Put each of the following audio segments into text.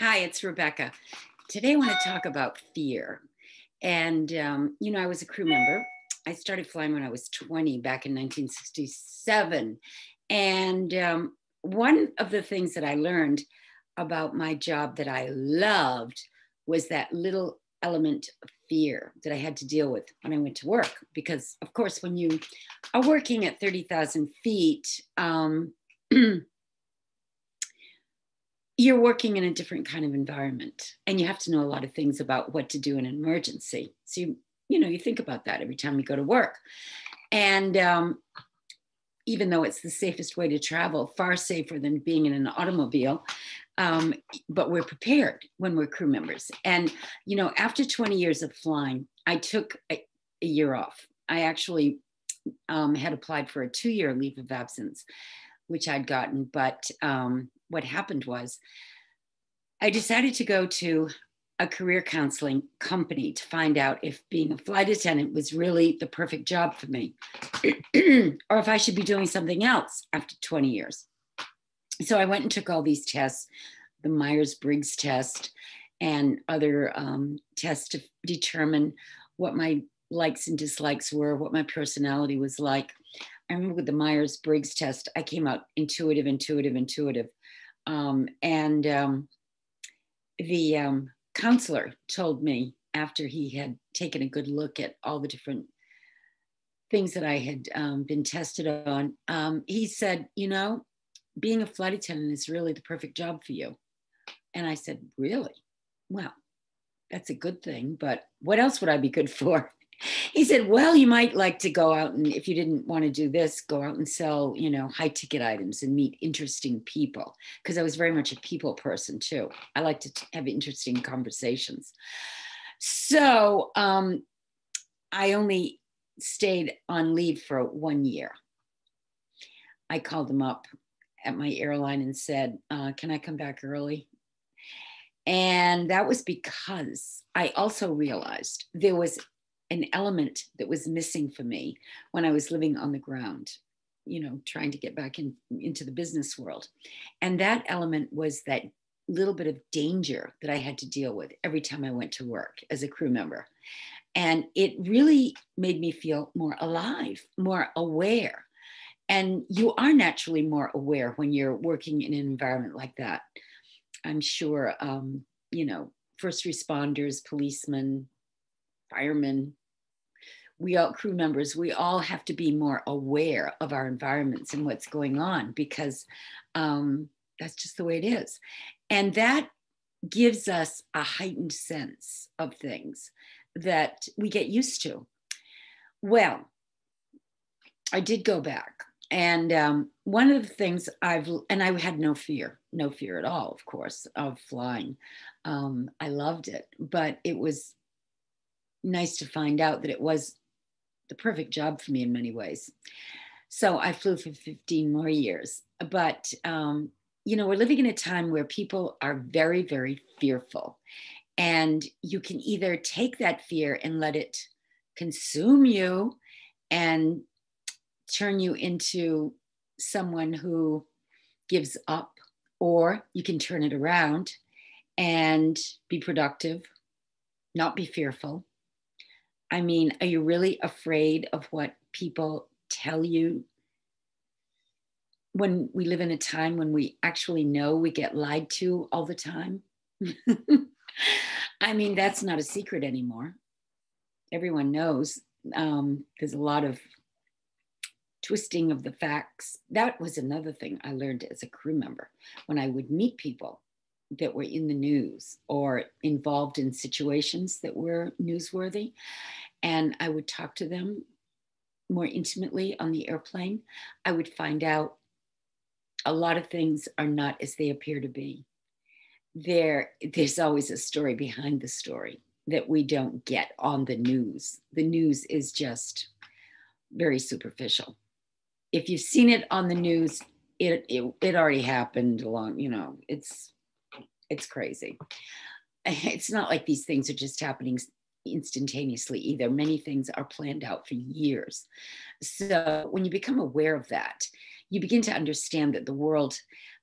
Hi, it's Rebecca. Today I want to talk about fear. And, um, you know, I was a crew member. I started flying when I was 20 back in 1967. And um, one of the things that I learned about my job that I loved was that little element of fear that I had to deal with when I went to work. Because, of course, when you are working at 30,000 feet, um, you're working in a different kind of environment and you have to know a lot of things about what to do in an emergency. So you you know you think about that every time you go to work. And um, even though it's the safest way to travel far safer than being in an automobile um, but we're prepared when we're crew members. And you know after 20 years of flying i took a, a year off. I actually um, had applied for a two-year leave of absence which i'd gotten but um, what happened was I decided to go to a career counseling company to find out if being a flight attendant was really the perfect job for me or if I should be doing something else after 20 years. So I went and took all these tests, the Myers Briggs test and other um, tests to determine what my likes and dislikes were, what my personality was like. I remember with the Myers Briggs test, I came out intuitive, intuitive, intuitive. Um, and um, the um, counselor told me after he had taken a good look at all the different things that I had um, been tested on, um, he said, You know, being a flight attendant is really the perfect job for you. And I said, Really? Well, that's a good thing, but what else would I be good for? He said, Well, you might like to go out and if you didn't want to do this, go out and sell, you know, high ticket items and meet interesting people. Because I was very much a people person too. I like to t- have interesting conversations. So um, I only stayed on leave for one year. I called them up at my airline and said, uh, Can I come back early? And that was because I also realized there was an element that was missing for me when I was living on the ground, you know, trying to get back in, into the business world. And that element was that little bit of danger that I had to deal with every time I went to work as a crew member. And it really made me feel more alive, more aware. And you are naturally more aware when you're working in an environment like that. I'm sure, um, you know, first responders, policemen, firemen, we all crew members, we all have to be more aware of our environments and what's going on because um, that's just the way it is. And that gives us a heightened sense of things that we get used to. Well, I did go back. And um, one of the things I've, and I had no fear, no fear at all, of course, of flying. Um, I loved it, but it was nice to find out that it was the perfect job for me in many ways. So I flew for 15 more years. But, um, you know, we're living in a time where people are very, very fearful. And you can either take that fear and let it consume you and turn you into someone who gives up, or you can turn it around and be productive, not be fearful, I mean, are you really afraid of what people tell you when we live in a time when we actually know we get lied to all the time? I mean, that's not a secret anymore. Everyone knows um, there's a lot of twisting of the facts. That was another thing I learned as a crew member when I would meet people that were in the news or involved in situations that were newsworthy. And I would talk to them more intimately on the airplane. I would find out a lot of things are not as they appear to be. There, there's always a story behind the story that we don't get on the news. The news is just very superficial. If you've seen it on the news, it, it, it already happened along, you know, it's it's crazy. It's not like these things are just happening instantaneously either. Many things are planned out for years. So when you become aware of that, you begin to understand that the world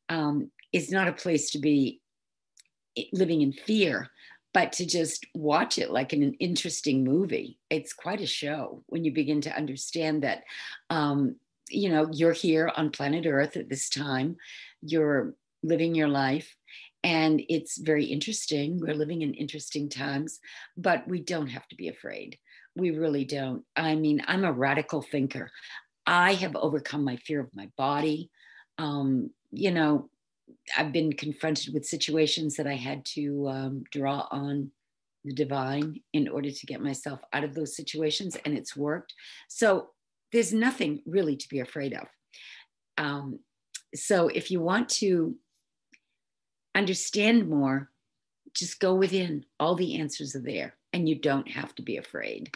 um, is not a place to be living in fear but to just watch it like in an interesting movie it's quite a show when you begin to understand that um, you know you're here on planet earth at this time you're living your life and it's very interesting. We're living in interesting times but we don't have to be afraid. We really don't. I mean i'm a radical thinker. I have overcome my fear of my body. Um, you know I've been confronted with situations that I had to um, draw on the divine in order to get myself out of those situations, and it's worked. So there's nothing really to be afraid of. Um, so if you want to understand more, just go within. All the answers are there, and you don't have to be afraid.